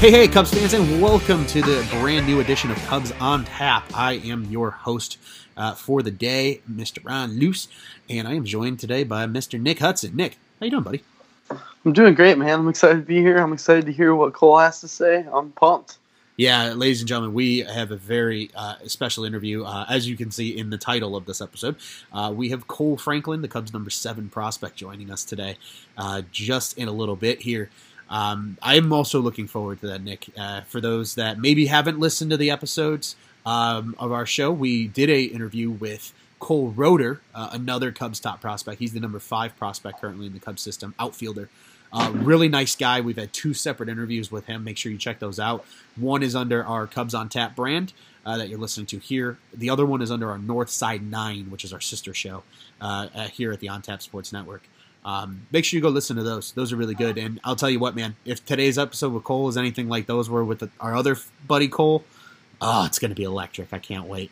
Hey, hey, Cubs fans, and welcome to the brand new edition of Cubs on Tap. I am your host uh, for the day, Mr. Ron Luce, and I am joined today by Mr. Nick Hudson. Nick, how you doing, buddy? I'm doing great, man. I'm excited to be here. I'm excited to hear what Cole has to say. I'm pumped. Yeah, ladies and gentlemen, we have a very uh, special interview. Uh, as you can see in the title of this episode, uh, we have Kohl Franklin, the Cubs' number seven prospect, joining us today uh, just in a little bit here. Um, I'm also looking forward to that, Nick. Uh, for those that maybe haven't listened to the episodes um, of our show, we did a interview with Cole Roederer, uh, another Cubs top prospect. He's the number five prospect currently in the Cubs system, outfielder. Uh, really nice guy. We've had two separate interviews with him. Make sure you check those out. One is under our Cubs on Tap brand uh, that you're listening to here. The other one is under our North Side Nine, which is our sister show uh, here at the On Tap Sports Network. Um, make sure you go listen to those. Those are really good. And I'll tell you what, man, if today's episode with Cole is anything like those were with the, our other buddy Cole, oh, it's going to be electric. I can't wait.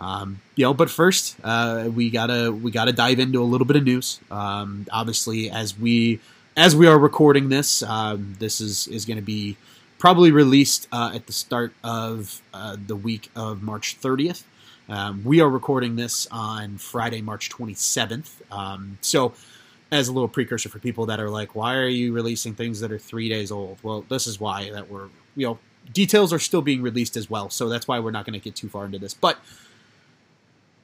Um, you know, but first, uh, we gotta we gotta dive into a little bit of news. Um, obviously, as we as we are recording this, um, this is is going to be probably released uh, at the start of uh, the week of March 30th. Um, we are recording this on Friday, March 27th. Um, so as a little precursor for people that are like, why are you releasing things that are three days old? Well, this is why that we're, you know, details are still being released as well. So that's why we're not going to get too far into this. But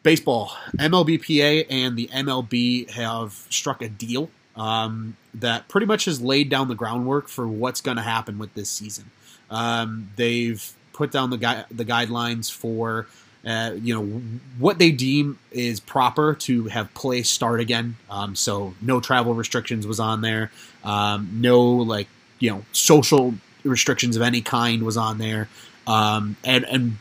baseball, MLBPA and the MLB have struck a deal um, that pretty much has laid down the groundwork for what's going to happen with this season. Um, they've put down the, gui- the guidelines for uh, you know what they deem is proper to have play start again. Um, so no travel restrictions was on there. Um, no like you know social restrictions of any kind was on there. Um, and and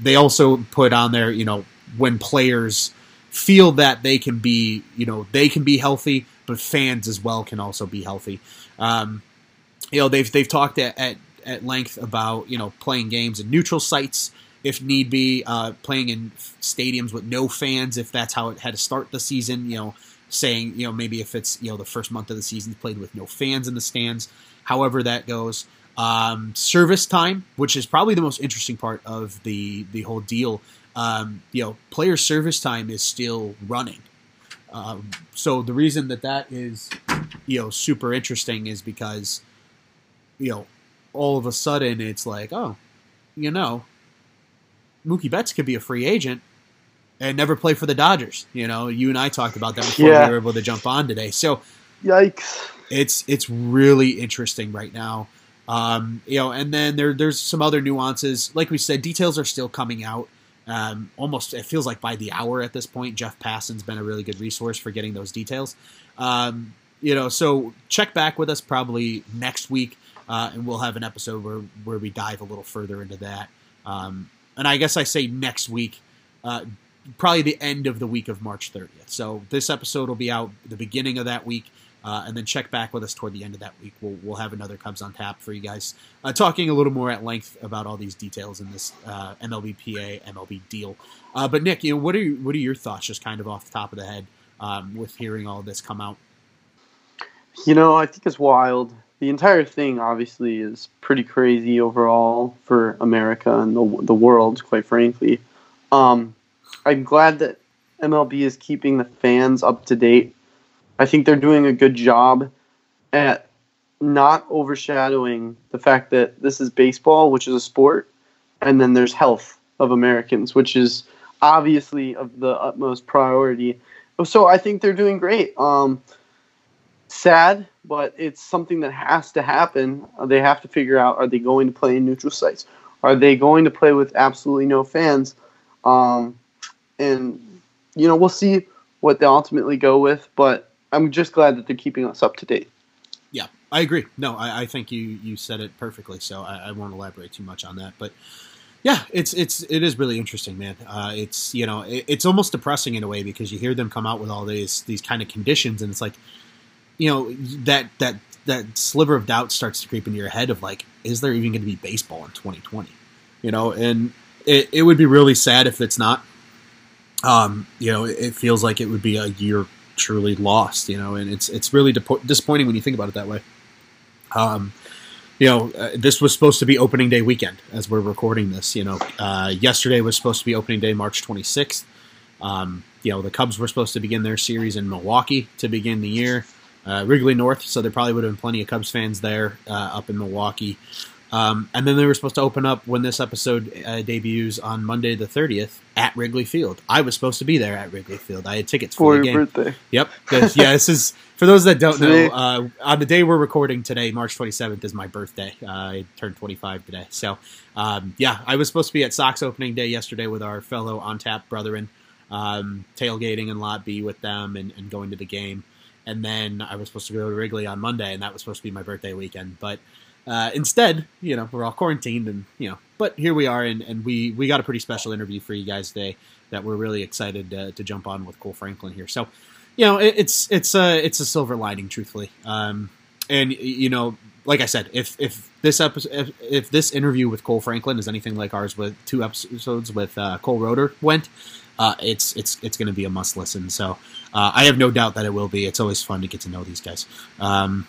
they also put on there you know when players feel that they can be you know they can be healthy, but fans as well can also be healthy. Um, you know they've they've talked at, at at length about you know playing games in neutral sites if need be, uh, playing in stadiums with no fans if that's how it had to start the season. You know, saying you know maybe if it's you know the first month of the season played with no fans in the stands. However that goes. Um, service time, which is probably the most interesting part of the the whole deal. Um, you know, player service time is still running. Um, so the reason that that is, you know, super interesting is because, you know, all of a sudden it's like, oh, you know, Mookie Betts could be a free agent and never play for the Dodgers. You know, you and I talked about that before yeah. we were able to jump on today. So, yikes! It's it's really interesting right now. Um, you know, and then there there's some other nuances. Like we said, details are still coming out. Um, almost it feels like by the hour at this point. Jeff Passan's been a really good resource for getting those details. Um, you know, so check back with us probably next week, uh, and we'll have an episode where where we dive a little further into that. Um, and I guess I say next week, uh, probably the end of the week of March 30th. So this episode will be out the beginning of that week. Uh, and then check back with us toward the end of that week. We'll, we'll have another Cubs on tap for you guys, uh, talking a little more at length about all these details in this uh, MLBPA MLB deal. Uh, but Nick, you know, what are what are your thoughts, just kind of off the top of the head, um, with hearing all this come out? You know, I think it's wild the entire thing obviously is pretty crazy overall for America and the the world, quite frankly. Um, I'm glad that MLB is keeping the fans up to date. I think they're doing a good job at not overshadowing the fact that this is baseball, which is a sport, and then there's health of Americans, which is obviously of the utmost priority. So I think they're doing great. Um, sad, but it's something that has to happen. Uh, they have to figure out are they going to play in neutral sites? Are they going to play with absolutely no fans? Um, and, you know, we'll see what they ultimately go with, but I'm just glad that they're keeping us up to date. Yeah, I agree. No, I, I think you, you said it perfectly, so I, I won't elaborate too much on that. But yeah, it's it's it is really interesting, man. Uh, it's you know it, it's almost depressing in a way because you hear them come out with all these these kind of conditions, and it's like you know that that that sliver of doubt starts to creep into your head of like, is there even going to be baseball in 2020? You know, and it, it would be really sad if it's not. Um, you know, it feels like it would be a year truly lost. You know, and it's it's really disappointing when you think about it that way. Um, you know, uh, this was supposed to be opening day weekend as we're recording this. You know, uh, yesterday was supposed to be opening day, March 26th. Um, you know, the Cubs were supposed to begin their series in Milwaukee to begin the year. Uh, Wrigley North, so there probably would have been plenty of Cubs fans there uh, up in Milwaukee. Um, and then they were supposed to open up when this episode uh, debuts on Monday the 30th at Wrigley Field. I was supposed to be there at Wrigley Field. I had tickets for, For the your game. birthday. Yep. This- yeah, this is for those that don't know. Uh, on the day we're recording today, March 27th is my birthday. Uh, I turned 25 today. So, um, yeah, I was supposed to be at Sox opening day yesterday with our fellow on tap brethren, um, tailgating in Lot B with them and, and going to the game. And then I was supposed to go to Wrigley on Monday, and that was supposed to be my birthday weekend. But uh, instead, you know, we're all quarantined, and you know, but here we are, and, and we we got a pretty special interview for you guys today that we're really excited to, to jump on with Kohl Franklin here. So, you know, it, it's it's a it's a silver lining, truthfully. Um, and you know, like I said, if if this episode, if, if this interview with Kohl Franklin is anything like ours with two episodes with uh, Cole Roederer went, uh, it's it's it's going to be a must listen. So uh, I have no doubt that it will be. It's always fun to get to know these guys. Um,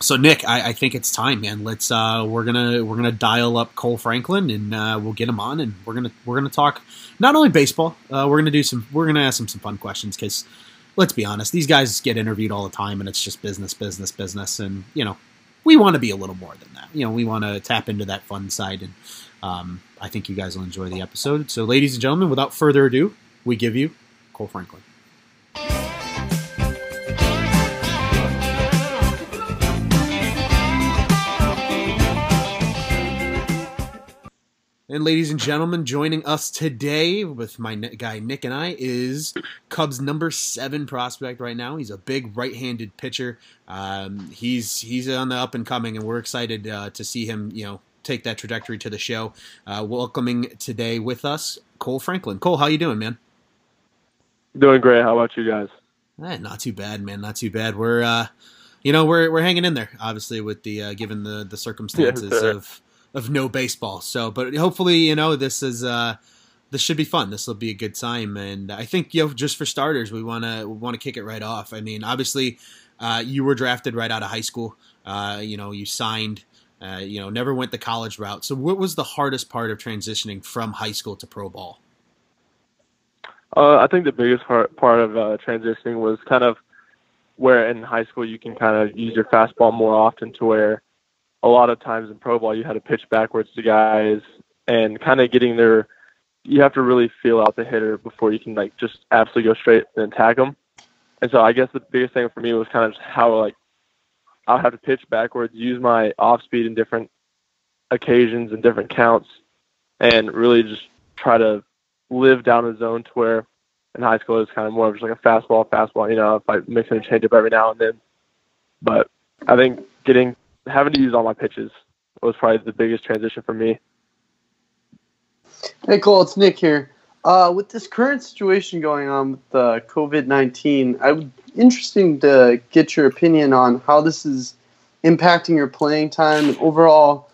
so Nick, I, I think it's time, man. Let's uh, we're gonna we're gonna dial up Kohl Franklin and uh, we'll get him on, and we're gonna we're gonna talk not only baseball. Uh, we're gonna do some we're gonna ask him some fun questions because let's be honest, these guys get interviewed all the time, and it's just business, business, business, and you know we want to be a little more than that. You know, we want to tap into that fun side, and um, I think you guys will enjoy the episode. So, ladies and gentlemen, without further ado, we give you Kohl Franklin. And ladies and gentlemen, joining us today with my guy Nick and I is Cubs number seven prospect right now. He's a big right-handed pitcher. Um, he's he's on the up and coming, and we're excited uh, to see him. You know, take that trajectory to the show. Uh, welcoming today with us Kohl Franklin. Cole, how you doing, man? Doing great. How about you guys? Eh, not too bad, man. Not too bad. We're uh, you know we're we're hanging in there, obviously, with the uh, given the the circumstances sir. of of no baseball. So, but hopefully, you know, this is uh, this should be fun. This will be a good time, and I think you know, just for starters, we want to want to kick it right off. I mean, obviously, uh, you were drafted right out of high school. Uh, you know, you signed. Uh, you know, never went the college route. So, what was the hardest part of transitioning from high school to pro ball? Uh, I think the biggest part part of uh, transitioning was kind of where in high school you can kind of use your fastball more often to where a lot of times in pro ball you had to pitch backwards to guys and kind of getting their you have to really feel out the hitter before you can like just absolutely go straight and attack them. And so I guess the biggest thing for me was kind of how like I'll have to pitch backwards, use my off speed in different occasions and different counts, and really just try to live down a zone to where in high school it's kind of more of just like a fastball, fastball. You know, if I mix in a changeup every now and then. But I think getting having to use all my pitches was probably the biggest transition for me. Hey Cole, it's Nick here. Uh, with this current situation going on with the COVID nineteen, I would interesting to get your opinion on how this is impacting your playing time and overall,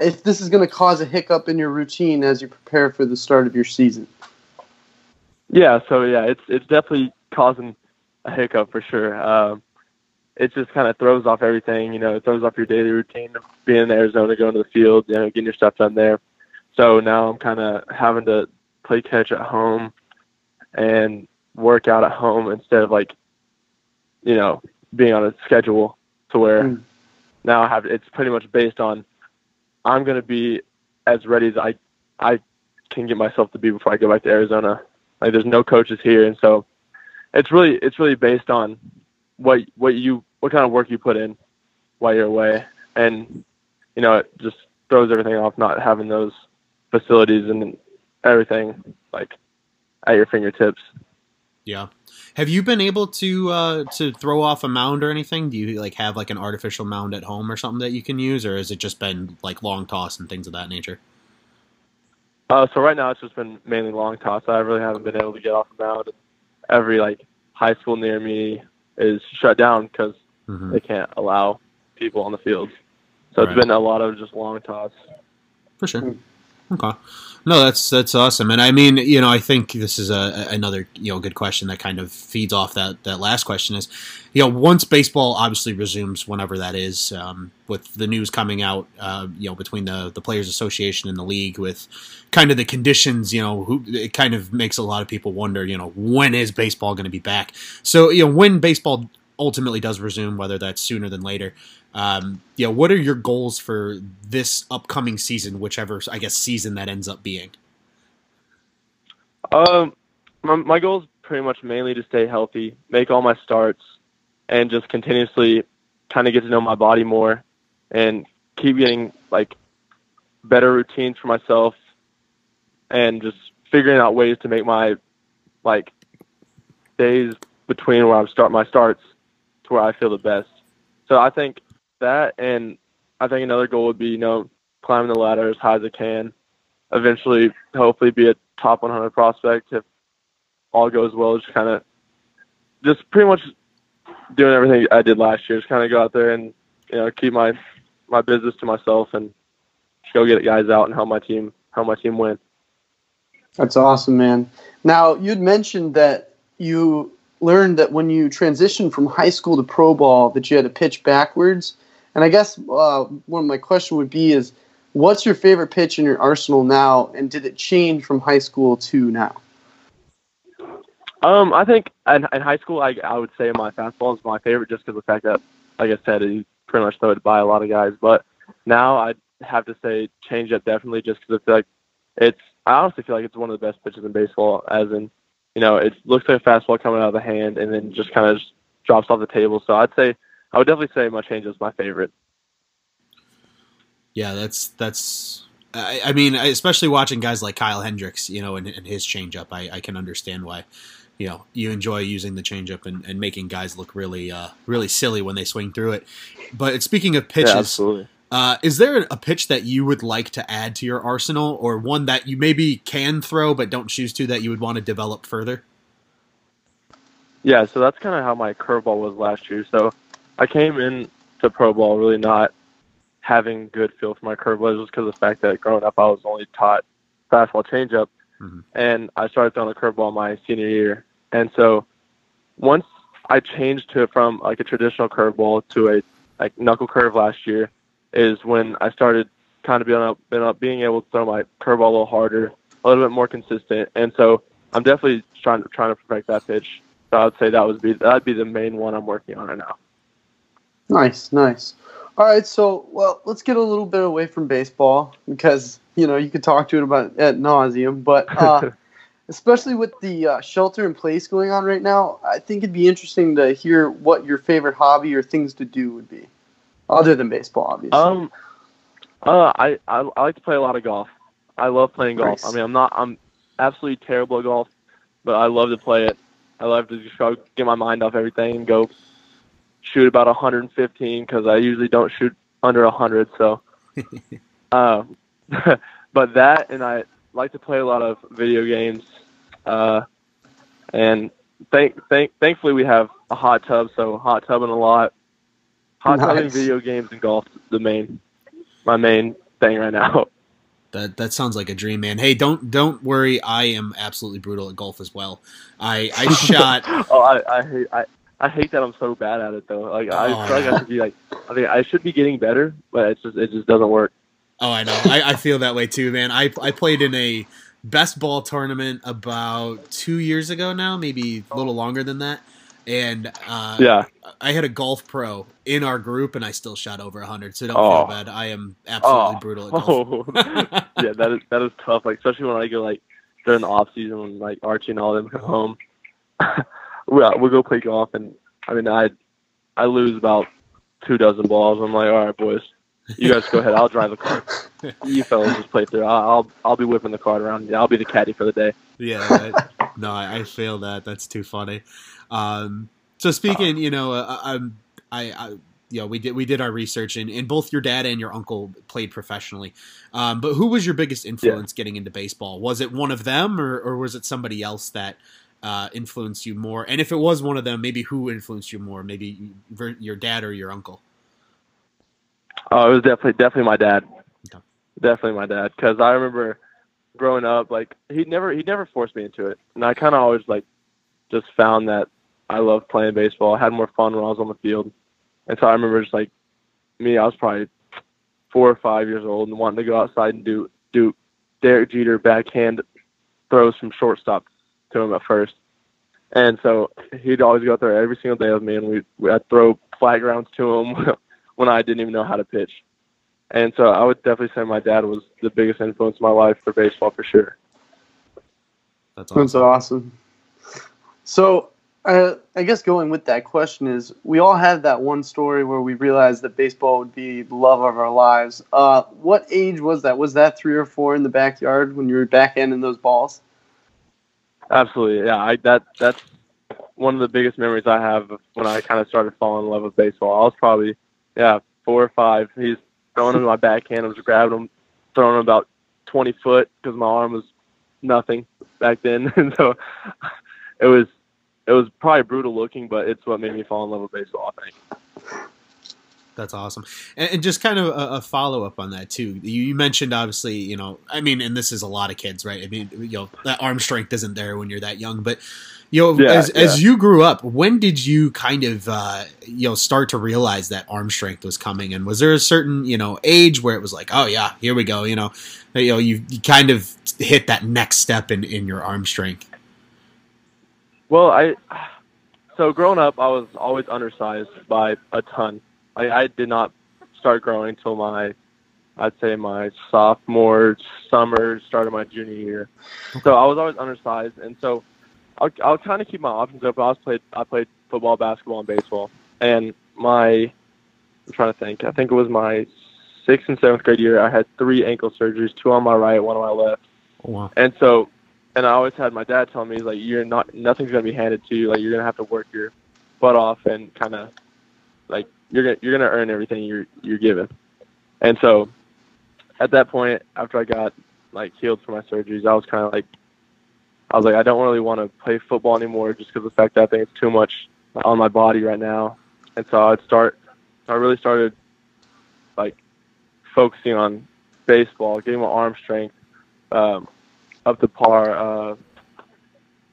if this is going to cause a hiccup in your routine as you prepare for the start of your season. Yeah, so yeah, it's it's definitely causing a hiccup for sure. Um, it just kind of throws off everything. You know, it throws off your daily routine of being in Arizona, going to the field, you know, getting your stuff done there. So now I'm kind of having to play catch at home and work out at home instead of like, you know, being on a schedule to where Mm. now I have it's pretty much based on I'm going to be as ready as I I can get myself to be before I go back to Arizona. Like there's no coaches here, and so it's really it's really based on what what you what kind of work you put in while you're away, and you know it just throws everything off not having those facilities and everything like at your fingertips. Yeah. Have you been able to uh, to throw off a mound or anything? Do you like have like an artificial mound at home or something that you can use, or has it just been like long toss and things of that nature? Uh, so right now it's just been mainly long toss. I really haven't been able to get off the mound. Every like high school near me is shut down because Mhm. they can't allow people on the fields. So Right. it's been a lot of just long toss. For sure. Okay. No, that's that's awesome, and I mean, you know, I think this is a, another you know good question that kind of feeds off that that last question is, you know, once baseball obviously resumes, whenever that is, um, with the news coming out, uh, you know, between the the Players Association and the league, with kind of the conditions, you know, who it kind of makes a lot of people wonder, you know, when is baseball going to be back? So, you know, when baseball ultimately does resume, whether that's sooner than later. Um, you know, what are your goals for this upcoming season, whichever I guess season that ends up being? Um, my, my goal is pretty much mainly to stay healthy, make all my starts, and just continuously kind of get to know my body more, and keep getting like better routines for myself, and just figuring out ways to make my like days between where I start my starts to where I feel the best. So I think that, and I think another goal would be, you know, climbing the ladder as high as I can. Eventually, hopefully, be a top 100 prospect if all goes well. Just kind of, just pretty much doing everything I did last year. Just kind of go out there and you know keep my my business to myself and just go get guys out and help my team help my team win. That's awesome, man. Now you'd mentioned that you learned that when you transitioned from high school to pro ball that you had to pitch backwards. And I guess uh, one of my question would be is, what's your favorite pitch in your arsenal now, and did it change from high school to now? Um, I think in, in high school, I, I would say my fastball is my favorite just because of the fact that, like I said, you pretty much throw it by a lot of guys. But now I'd have to say change that definitely just because I feel like it's, I honestly feel like it's one of the best pitches in baseball, as in you know, it looks like a fastball coming out of the hand and then just kind of drops off the table. So I'd say I would definitely say my change is my favorite. Yeah, that's that's. I, I mean, especially watching guys like Kyle Hendricks, you know, and, and his changeup, I, I can understand why, you know, you enjoy using the changeup and, and making guys look really, uh, really silly when they swing through it. But speaking of pitches, yeah, absolutely. Uh, is there a pitch that you would like to add to your arsenal, or one that you maybe can throw but don't choose to that you would want to develop further? Yeah, so that's kind of how my curveball was last year. So I came in to pro ball really not having good feel for my curveball just because of the fact that growing up I was only taught fastball changeup, mm-hmm. and I started throwing a curveball my senior year. And so once I changed to from like a traditional curveball to a like knuckle curve last year, is when I started kind of being up, being, up, being able to throw my curveball a little harder, a little bit more consistent, and so I'm definitely trying to trying to perfect that pitch. So I would say that would be that'd be the main one I'm working on right now. Nice, nice. All right, so well, let's get a little bit away from baseball because you know you could talk to it about at nauseum, but uh, especially with the uh, shelter in place going on right now, I think it'd be interesting to hear what your favorite hobby or things to do would be other than baseball, obviously? Um, uh, I, I I like to play a lot of golf. I love playing golf. Nice. I mean, I'm not I'm absolutely terrible at golf, but I love to play it. I love to just try to get my mind off everything and go shoot about 115 because I usually don't shoot under 100. So, uh, but that and I like to play a lot of video games. Uh, and thank thank thankfully we have a hot tub, so hot tubbing a lot. Hot nice. tubbing, video games, and golf. The main, my main thing right now. That that sounds like a dream, man. Hey, don't don't worry. I am absolutely brutal at golf as well. I I shot. oh, I I hate I. I hate that I'm so bad at it though. Like oh, I feel like I should be like I mean I should be getting better, but it's just it just doesn't work. Oh, I know. I, I feel that way too, man. I I played in a best ball tournament about two years ago now, maybe a little longer than that and uh, yeah, I had a golf pro in our group, and I still shot over hundred. So don't oh. feel bad. I am absolutely oh. brutal at golf. Oh. yeah, that is that is tough. Like especially when I go like during the off season when like Archie and all them come home, we'll, we'll go play golf, and I mean I I lose about two dozen balls. I'm like, all right, boys, you guys go ahead. I'll drive the car. you fellas just play through. I'll, I'll I'll be whipping the cart around. I'll be the caddy for the day. Yeah. I, no, I, I fail that. That's too funny. Um, so speaking, you know, uh, uh, um, I, I, you know, we did we did our research, and, and both your dad and your uncle played professionally. Um, but who was your biggest influence yeah. getting into baseball? Was it one of them, or, or was it somebody else that uh, influenced you more? And if it was one of them, maybe who influenced you more? Maybe your dad or your uncle? Oh, it was definitely definitely my dad. Okay. definitely my dad because I remember growing up like he never he never forced me into it, and I kind of always like just found that I loved playing baseball. I had more fun when I was on the field, and so I remember just like me, I was probably four or five years old and wanting to go outside and do do Derek Jeter backhand throws from shortstop to him at first. And so he'd always go out there every single day with me, and we, we I'd throw flat grounds to him when I didn't even know how to pitch. And so I would definitely say my dad was the biggest influence in my life for baseball for sure. That's awesome. That's awesome. So, uh, I guess going with that question is, we all have that one story where we realized that baseball would be the love of our lives. Uh, what age was that? Was that three or four in the backyard when you were backhanding those balls? Absolutely, yeah. I that that's one of the biggest memories I have when I kind of started falling in love with baseball. I was probably yeah four or five. He's throwing him my backhand. I was grabbing him, throwing him about twenty foot because my arm was nothing back then, and so it was it was probably brutal looking, but it's what made me fall in love with baseball. I think. That's awesome. And, and just kind of a, a follow up on that too. You, you, mentioned obviously, you know, I mean, and this is a lot of kids, right? I mean, you know, that arm strength isn't there when you're that young, but you know, yeah, as, yeah. as you grew up, when did you kind of, uh, you know, start to realize that arm strength was coming? And was there a certain, you know, age where it was like, oh yeah, here we go, you know, you know, you, you kind of hit that next step in, in your arm strength? Well, I, so growing up, I was always undersized by a ton. I, I did not start growing until my, I'd say my sophomore summer, started my junior year. So I was always undersized, and so I'll, I'll kind of keep my options open. I was played, I played football, basketball, and baseball, and my, I'm trying to think. I think it was my sixth and seventh grade year. I had three ankle surgeries, two on my right, one on my left. Oh, wow. And so, and I always had my dad tell me, he's like, you're not, nothing's gonna be handed to you. Like you're gonna have to work your butt off and kind of, like you're gonna you're gonna earn everything you're you're given. And so, at that point, after I got like healed from my surgeries, I was kind of like, I was like, I don't really want to play football anymore, just because of the fact that I think it's too much on my body right now. And so I'd start. I really started like focusing on baseball, getting my arm strength um, up to par, uh,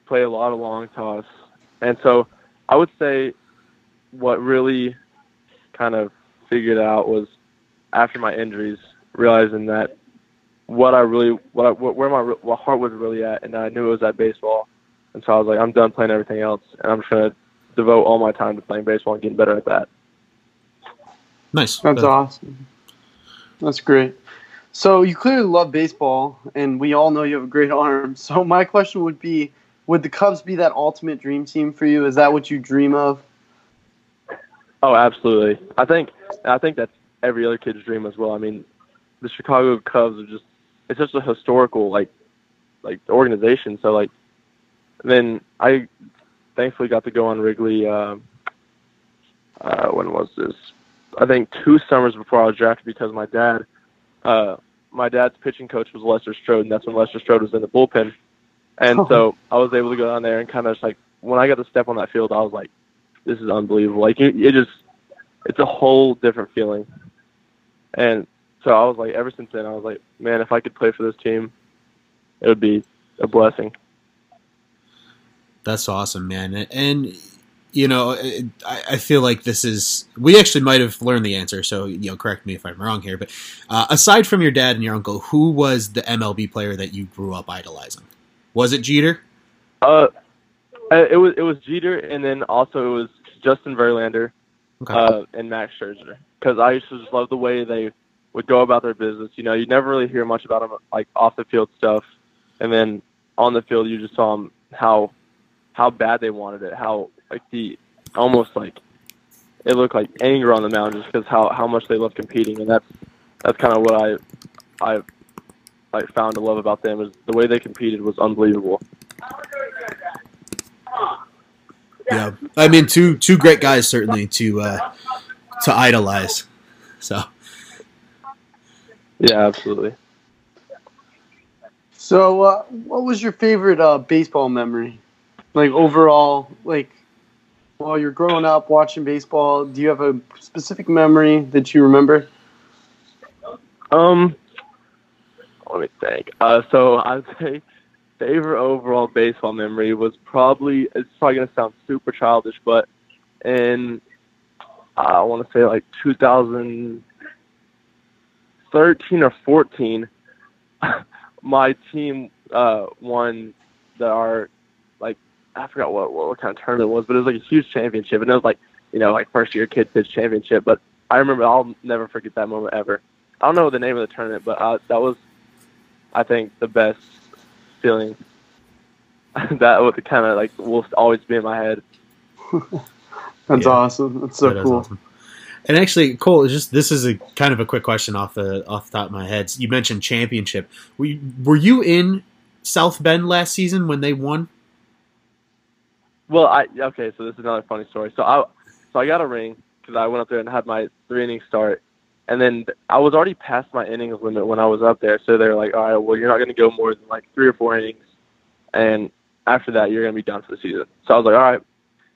play a lot of long toss, and so I would say what really kind of figured out was after my injuries, realizing that what I really, what I, where my what heart was really at, and I knew it was at baseball. And so I was like, I'm done playing everything else, and I'm just gonna devote all my time to playing baseball and getting better at that. Nice. That's awesome. That's great. So you clearly love baseball, and we all know you have a great arm. So my question would be: Would the Cubs be that ultimate dream team for you? Is that what you dream of? Oh, absolutely. I think I think that's every other kid's dream as well. I mean, the Chicago Cubs are just it's just a historical like like organization. So like then I thankfully got to go on Wrigley. Uh, uh, when was this? I think two summers before I was drafted because my dad, uh, my dad's pitching coach was Lester Strode, and that's when Lester Strode was in the bullpen. And oh. so I was able to go down there and kind of just like when I got to step on that field, I was like, this is unbelievable. Like it, it just, it's a whole different feeling. And so I was like, ever since then, I was like, man, if I could play for this team, it would be a blessing. That's awesome, man. And you know, I, I feel like this is we actually might have learned the answer. So you know, correct me if I'm wrong here. But uh, aside from your dad and your uncle, who was the MLB player that you grew up idolizing? Was it Jeter? Uh, it was it was Jeter, and then also it was Justin Verlander, okay. uh, and Max Scherzer. Because I used to just love the way they would go about their business. You know, you never really hear much about them like off the field stuff, and then on the field you just saw them how how bad they wanted it, how like the almost like it looked like anger on the mound just because how how much they love competing, and that's that's kind of what I I I found to love about them is the way they competed was unbelievable. Yeah, I mean, two two great guys certainly to uh, to idolize. So, yeah, absolutely. So, uh, what was your favorite uh, baseball memory? Like overall, like while you're growing up watching baseball, do you have a specific memory that you remember? Um, let me think. Uh, so I'd say favorite overall baseball memory was probably it's probably gonna sound super childish, but in I want to say like 2013 or 14, my team uh, won the our like I forgot what, what what kind of tournament it was, but it was like a huge championship, and it was like you know like first year kid pitch championship. But I remember I'll never forget that moment ever. I don't know the name of the tournament, but uh, that was I think the best feeling. that would kind of like will always be in my head. That's Yeah. awesome. That's so That is cool. awesome. And actually, Cole, just this is a kind of a quick question off the off the top of my head. You mentioned championship. Were you, were you in South Bend last season when they won? Well, I okay. So this is another funny story. So I so I got a ring because I went up there and had my three inning start, and then I was already past my innings limit when I was up there. So they're like, all right, well, you're not going to go more than like three or four innings, and after that, you're going to be done for the season. So I was like, all right,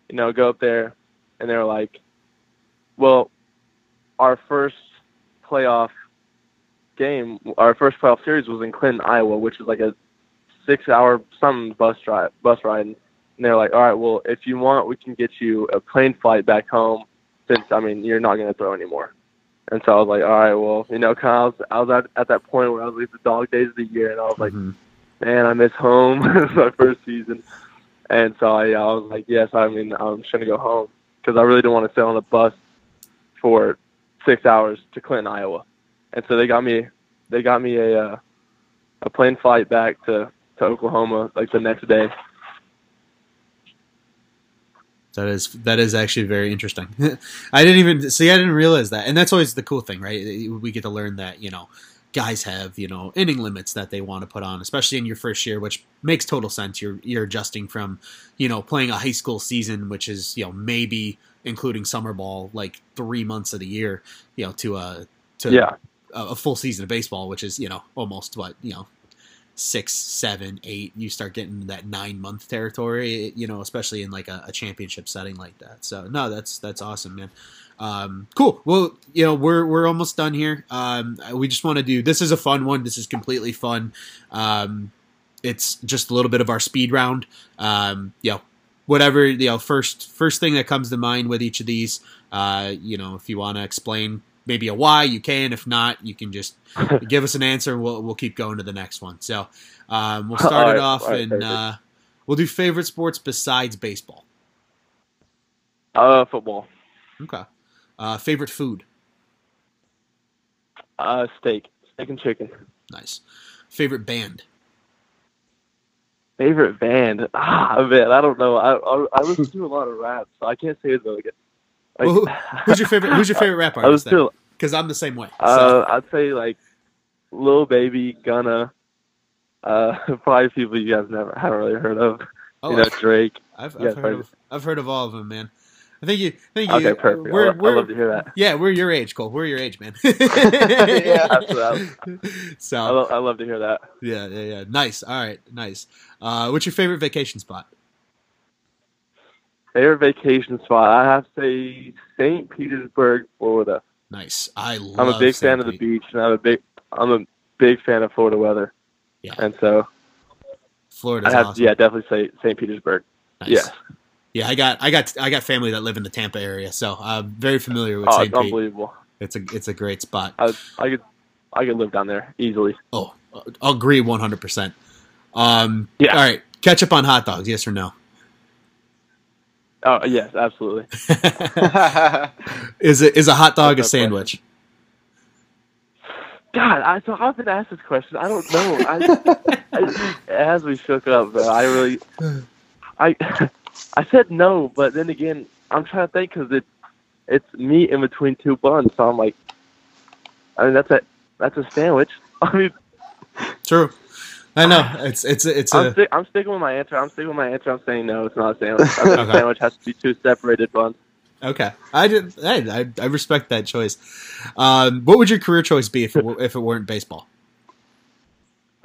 you know, go up there, and they were like, well, our first playoff game, our first playoff series was in Clinton, Iowa, which is like a six-hour some bus drive, bus ride. And they're like, all right, well, if you want, we can get you a plane flight back home, since I mean you're not going to throw anymore. And so I was like, all right, well, you know, kind of, I was, I was at, at that point where I was like the dog days of the year, and I was like, Mhm. man, I miss home. it's my first season, and so I, I was like, yes, I mean, I'm just gonna go home because I really didn't want to sit on a bus for six hours to Clinton, Iowa. And so they got me, they got me a uh, a plane flight back to to Oklahoma like the next day. That is that is actually very interesting. I didn't even see. I didn't realize that, and that's always the cool thing, right? We get to learn that you know guys have you know inning limits that they want to put on, especially in your first year, which makes total sense. You're you're adjusting from you know playing a high school season, which is you know maybe including summer ball, like three months of the year, you know, to a to Yeah, a, a full season of baseball, which is you know almost what you know six, seven, eight. You start getting that nine month territory, you know, especially in like a, a championship setting like that. So no, that's that's awesome, man. Um, cool. Well, you know, we're we're almost done here. Um, we just want to do this is a fun one. This is completely fun. Um, it's just a little bit of our speed round. Um, you know, whatever you know, first first thing that comes to mind with each of these. Uh, you know, if you want to explain maybe a why, you can. If not, you can just give us an answer. and We'll we'll keep going to the next one. So um, we'll start All it off right, and uh, we'll do favorite sports besides baseball. uh, football, Okay. Uh, favorite food. uh, steak, steak and chicken. Nice. Favorite band. Favorite band? Ah, man, I don't know. I I, I listen to a lot of rap, so I can't say it though. Like, Well, who- Who's your favorite? Who's your favorite rap artist? Because I'm the same way. So. Uh, I'd say like Lil Baby, Gunna, uh, probably people you guys never haven't really heard of. oh, you know, Drake. I've, I've heard of I've heard of all of them, man. I think you. I think you. Okay, perfect. We're, I, we're, I love to hear that. yeah, we're your age, Cole. We're your age, man. Yeah. Absolutely. So I, lo- I love to hear that. yeah, yeah, yeah. Nice. All right, nice. Uh, what's your favorite vacation spot? Favorite vacation spot? I have to say St. Petersburg, Florida. Nice. I love. I'm a big St. fan of the beach, and I'm a big I'm a big fan of Florida weather. Yeah. And so Florida. I have awesome. yeah, definitely say St. Petersburg. Nice. Yes. Yeah, I got, I got, I got family that live in the Tampa area, so I'm very familiar with Oh, St. it's Pete. unbelievable. It's a, it's a great spot. I I could I could live down there easily. Oh, I'll agree 100. percent Um, Yeah. All right, ketchup on hot dogs, yes or no? Oh yes, absolutely. is it is a hot dog a That's sandwich? God, I so I've been asked this question. I don't know. I, I as we shook up, though, I really I I said no, but then again, I'm trying to think because it it's meat in between two buns, so I'm like, I mean that's a that's a sandwich. I mean, True. I know it's it's it's I'm, a sti- I'm sticking with my answer. I'm sticking with my answer. I'm saying no, it's not a sandwich. I think Okay. a sandwich has to be two separated buns. okay. I did. Hey, I I respect that choice. Um, what would your career choice be if it if it weren't baseball?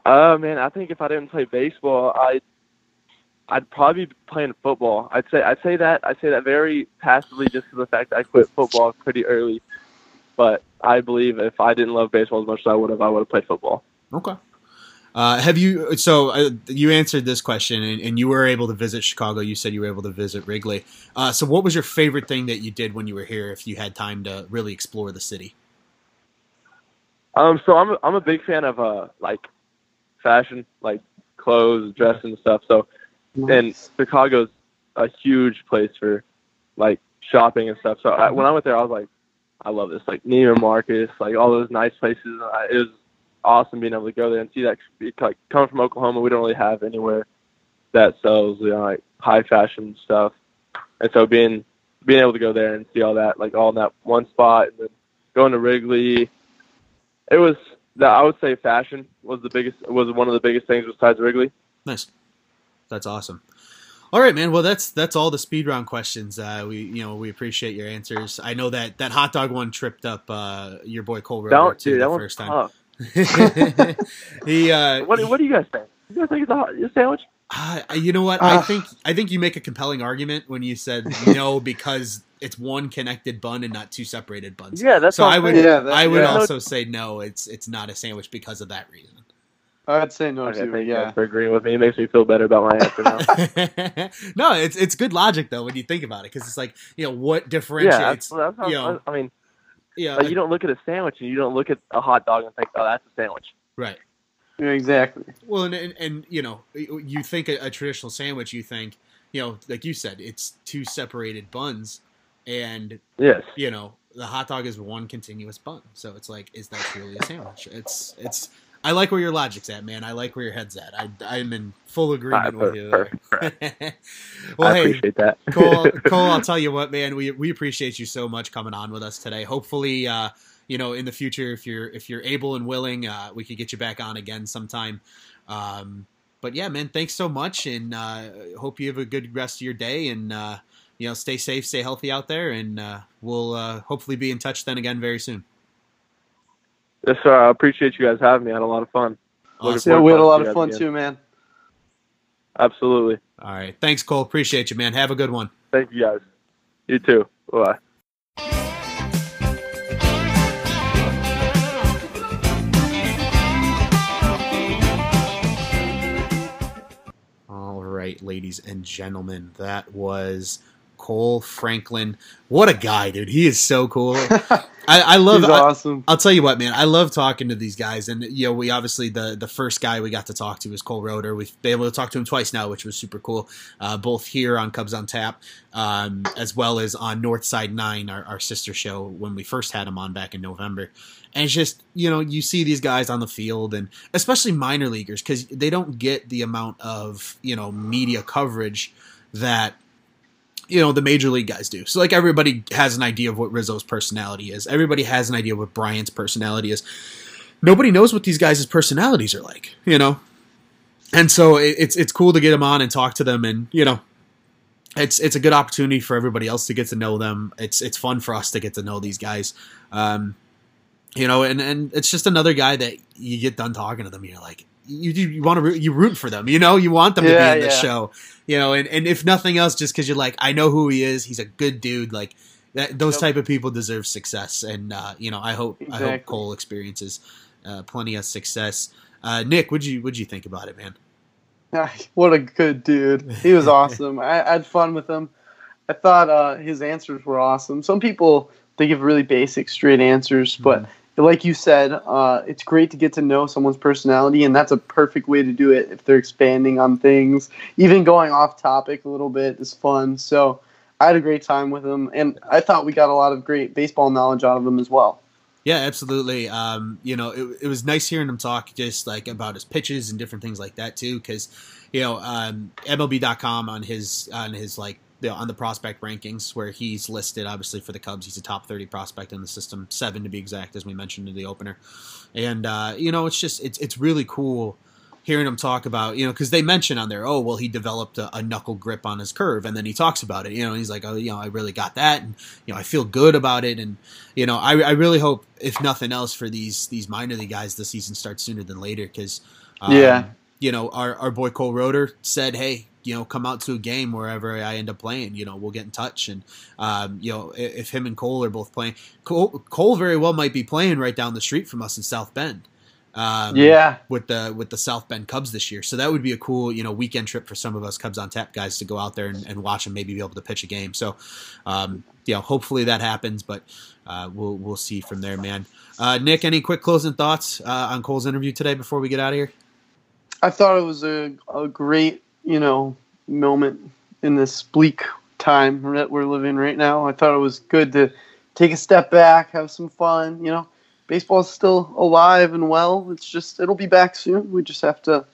Uh man, I think if I didn't play baseball, I I'd probably be playing football. I'd say I'd say that I'd say that very passively just because the fact that I quit football pretty early. But I believe if I didn't love baseball as much as I would have, I would have played football. Okay. Uh, have you? So uh, you answered this question, and, and, you were able to visit Chicago. You said you were able to visit Wrigley. Uh, so, what was your favorite thing that you did when you were here? If you had time to really explore the city. Um. So I'm a, I'm a big fan of uh like fashion, like clothes, dressing and stuff. So, nice. and Chicago's a huge place for like shopping and stuff. So I, when I went there, I was like, I love this, like Neiman Marcus, like all those nice places. It was awesome being able to go there and see that. Like coming from Oklahoma, we don't really have anywhere that sells you know, like high fashion stuff, and so being being able to go there and see all that, like all in that one spot, and then going to Wrigley, it was that I would say fashion was the biggest was one of the biggest things besides Wrigley. Nice, that's awesome. All right, man. Well, that's that's all the speed round questions. Uh, we you know we appreciate your answers. I know that that hot dog one tripped up uh, your boy Cole Roederer too dude, the first time. Tough. he uh, what, what do you guys think? You guys think it's a, hot, sandwich? Uh, you know what? I think I think you make a compelling argument when you said no because it's one connected bun and not two separated buns. Yeah, that's so. I would yeah, that, I would yeah. also say no. It's it's not a sandwich because of that reason. I'd say no okay, too. yeah, for agreeing with me. It makes me feel better about my answer now. no, it's it's good logic though when you think about it because it's like you know what differentiates. Yeah, that's, that's you know, I mean, yeah, like, you don't look at a sandwich and you don't look at a hot dog and think, oh, that's a sandwich. Right. Yeah, exactly. Well, and, and, and you know, you think a, a, traditional sandwich, you think, you know, like you said, it's two separated buns, and yes, you know, the hot dog is one continuous bun. So it's like, is that truly a sandwich? It's it's I like where your logic's at, man. I like where your head's at. I, I'm in full agreement with you. There. well, I hey, appreciate that. Cole, Cole, I'll tell you what, man. We we appreciate you so much coming on with us today. Hopefully, uh, you know, in the future, if you're if you're able and willing, uh, we could get you back on again sometime. Um, but yeah, man, thanks so much, and uh, hope you have a good rest of your day, and uh, you know, stay safe, stay healthy out there, and uh, we'll uh, hopefully be in touch then again very soon. Yes, sir. I appreciate you guys having me. I had a lot of fun. Awesome. Yeah, we had a lot of fun too, man. Absolutely. All right. Thanks, Cole. Appreciate you, man. Have a good one. Thank you, guys. You too. Bye. All right, ladies and gentlemen, that was Kohl Franklin. What a guy, dude. He is so cool. I, I love. He's awesome. I, will tell you what, man. I love talking to these guys, and you know, we obviously the the first guy we got to talk to was Cole Roederer. We've been able to talk to him twice now, which was super cool. Uh, both here on Cubs on Tap, um, as well as on Northside Nine, our, our sister show when we first had him on back in November. And it's just you know you see these guys on the field, and especially minor leaguers because they don't get the amount of you know media coverage that you know the major league guys do. So like everybody has an idea of what Rizzo's personality is. Everybody has an idea of what Bryant's personality is. Nobody knows what these guys' personalities are like, you know. And so it's it's cool to get them on and talk to them, and you know, it's it's a good opportunity for everybody else to get to know them. It's it's fun for us to get to know these guys. Um, you know, and and it's just another guy that you get done talking to them, you're like, you you want to you root for them, you know, you want them yeah, to be in the yeah. show, you know, and, and if nothing else, just because you're like, I know who he is, he's a good dude, like that, those yep. type of people deserve success, and uh, you know, I hope exactly. I hope Cole experiences uh, plenty of success. Uh, Nick, would you would you think about it, man? what a good dude! He was awesome. I, I, had fun with him. I thought uh, his answers were awesome. Some people they give really basic, straight answers, but mm like you said, uh, it's great to get to know someone's personality, and that's a perfect way to do it if they're expanding on things. Even going off topic a little bit is fun. So I had a great time with him, and I thought we got a lot of great baseball knowledge out of him as well. Yeah, absolutely. Um, you know, it, it was nice hearing him talk just like about his pitches and different things like that too, because you know, um, MLB.com on his on his like the, on the prospect rankings where he's listed obviously for the Cubs. He's a top 30 prospect in the system, seven to be exact, as we mentioned in the opener. And uh, you know, it's just it's it's really cool hearing him talk about you know because they mention on there, oh well, he developed a, a, knuckle grip on his curve, and then he talks about it. You know, he's like, oh, you know, I really got that, and you know, I feel good about it, and you know, I, I really hope if nothing else for these these minor league guys, the season starts sooner than later because um, yeah. You know, our, our boy Cole Roederer said, "Hey, you know, come out to a game wherever I end up playing. You know, we'll get in touch. And, um, you know, if him and Cole are both playing, Cole, Cole very well might be playing right down the street from us in South Bend. Um, yeah, with the with the South Bend Cubs this year. So that would be a cool you know weekend trip for some of us Cubs on Tap guys to go out there and, and watch and maybe be able to pitch a game. So um, you know hopefully that happens, but uh, we'll we'll see from there, man. Uh, Nick, any quick closing thoughts uh, on Cole's interview today before we get out of here? I thought it was a, a great you know moment in this bleak time that we're living right now. I thought it was good to take a step back, have some fun. You know, baseball's still alive and well. It's just it'll be back soon. We just have to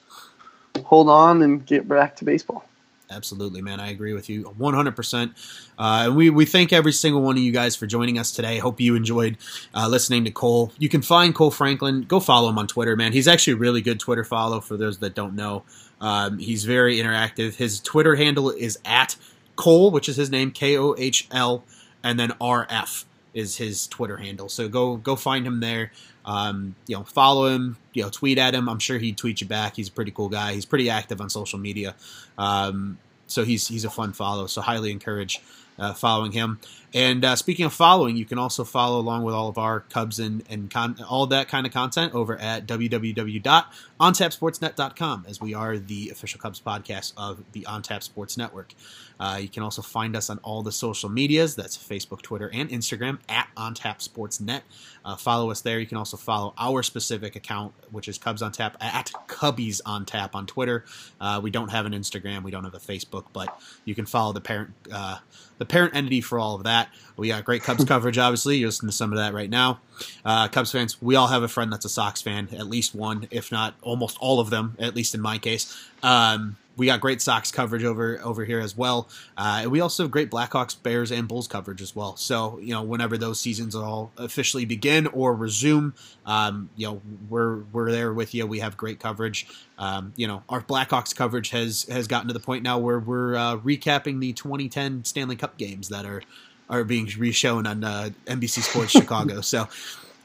hold on and get back to baseball. Absolutely, man. I agree with you 100%. Uh, we, we thank every single one of you guys for joining us today. Hope you enjoyed uh, listening to Kohl. You can find Kohl Franklin. Go follow him on Twitter, man. He's actually a really good Twitter follow for those that don't know. Um, he's very interactive. His Twitter handle is at Kohl, which is his name, K O H L, and then RF is his Twitter handle. So go go find him there. Um, you know, follow him. You know, tweet at him. I'm sure he'd tweet you back. He's a pretty cool guy. He's pretty active on social media. Um, so he's he's a fun follow. So highly encourage uh, following him. And uh, speaking of following, you can also follow along with all of our Cubs and, and con- all that kind of content over at www.ontapsportsnet.com, as we are the official Cubs podcast of the OnTap Sports Network. Uh, you can also find us on all the social medias. That's Facebook, Twitter, and Instagram at OnTap Sports Net. Uh, follow us there. You can also follow our specific account, which is Cubs on Tap at Cubbies on Tap on Twitter. Uh, we don't have an Instagram. We don't have a Facebook, but you can follow the parent uh, the parent entity for all of that. We got great Cubs coverage, obviously. You're listening to some of that right now. Uh, Cubs fans, we all have a friend that's a Sox fan, at least one, if not almost all of them, at least in my case. Um, we got great Sox coverage over over here as well. Uh, and we also have great Blackhawks, Bears, and Bulls coverage as well. So you know, whenever those seasons all officially begin or resume, um, you know, we're we're there with you. We have great coverage. Um, you know, our Blackhawks coverage has has gotten to the point now where we're uh, recapping the 2010 Stanley Cup games that are are being reshown on uh, NBC Sports Chicago. So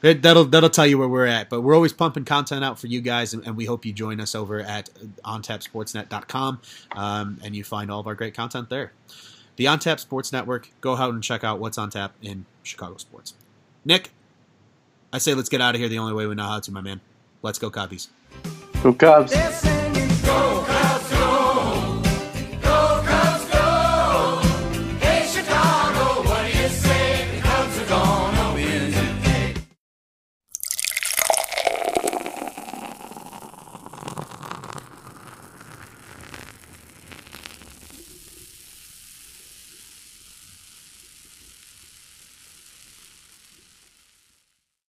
it, that'll that'll tell you where we're at. But we're always pumping content out for you guys, and, and we hope you join us over at ontapsportsnet.com, um, and you find all of our great content there. The OnTap Sports Network. Go out and check out what's on tap in Chicago sports. Nick, I say let's get out of here the only way we know how to, my man. Let's go, Cubbies. Go Cubs.